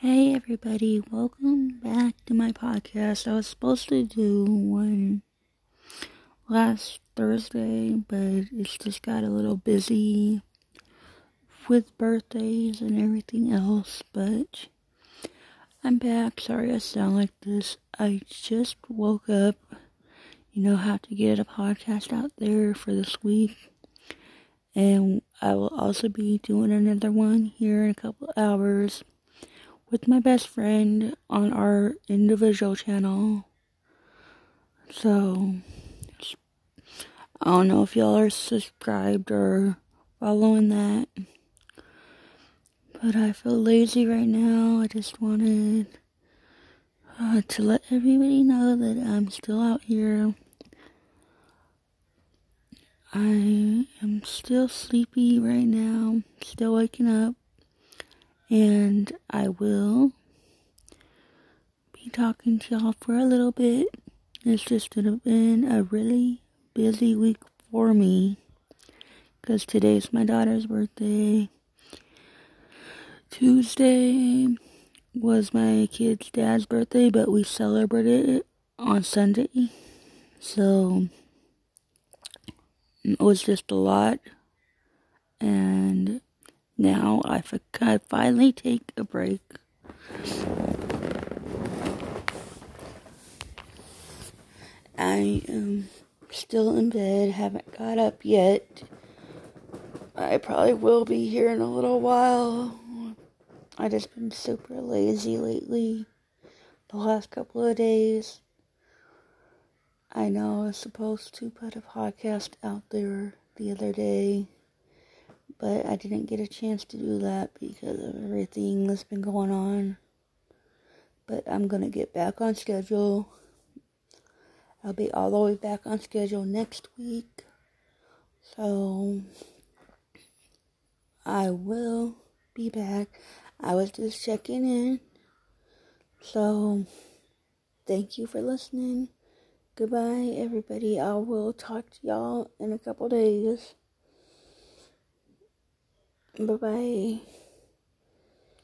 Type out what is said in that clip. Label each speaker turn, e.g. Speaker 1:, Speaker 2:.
Speaker 1: Hey everybody, welcome back to my podcast. I was supposed to do one last Thursday, but it's just got a little busy with birthdays and everything else, but I'm back. Sorry I sound like this. I just woke up. You know how to get a podcast out there for this week. And I will also be doing another one here in a couple hours with my best friend on our individual channel. So, I don't know if y'all are subscribed or following that. But I feel lazy right now. I just wanted uh, to let everybody know that I'm still out here. I am still sleepy right now, still waking up and I will be talking to y'all for a little bit. It's just been a really busy week for me because today's my daughter's birthday. Tuesday was my kid's dad's birthday, but we celebrated it on Sunday. So it was just a lot. And now I, I finally take a break. I am still in bed, haven't got up yet. I probably will be here in a little while. I just been super lazy lately, the last couple of days. I know I was supposed to put a podcast out there the other day but I didn't get a chance to do that because of everything that's been going on. But I'm gonna get back on schedule. I'll be all the way back on schedule next week. So I will be back. I was just checking in. So thank you for listening. Goodbye, everybody. I will talk to y'all in a couple days. Bye bye.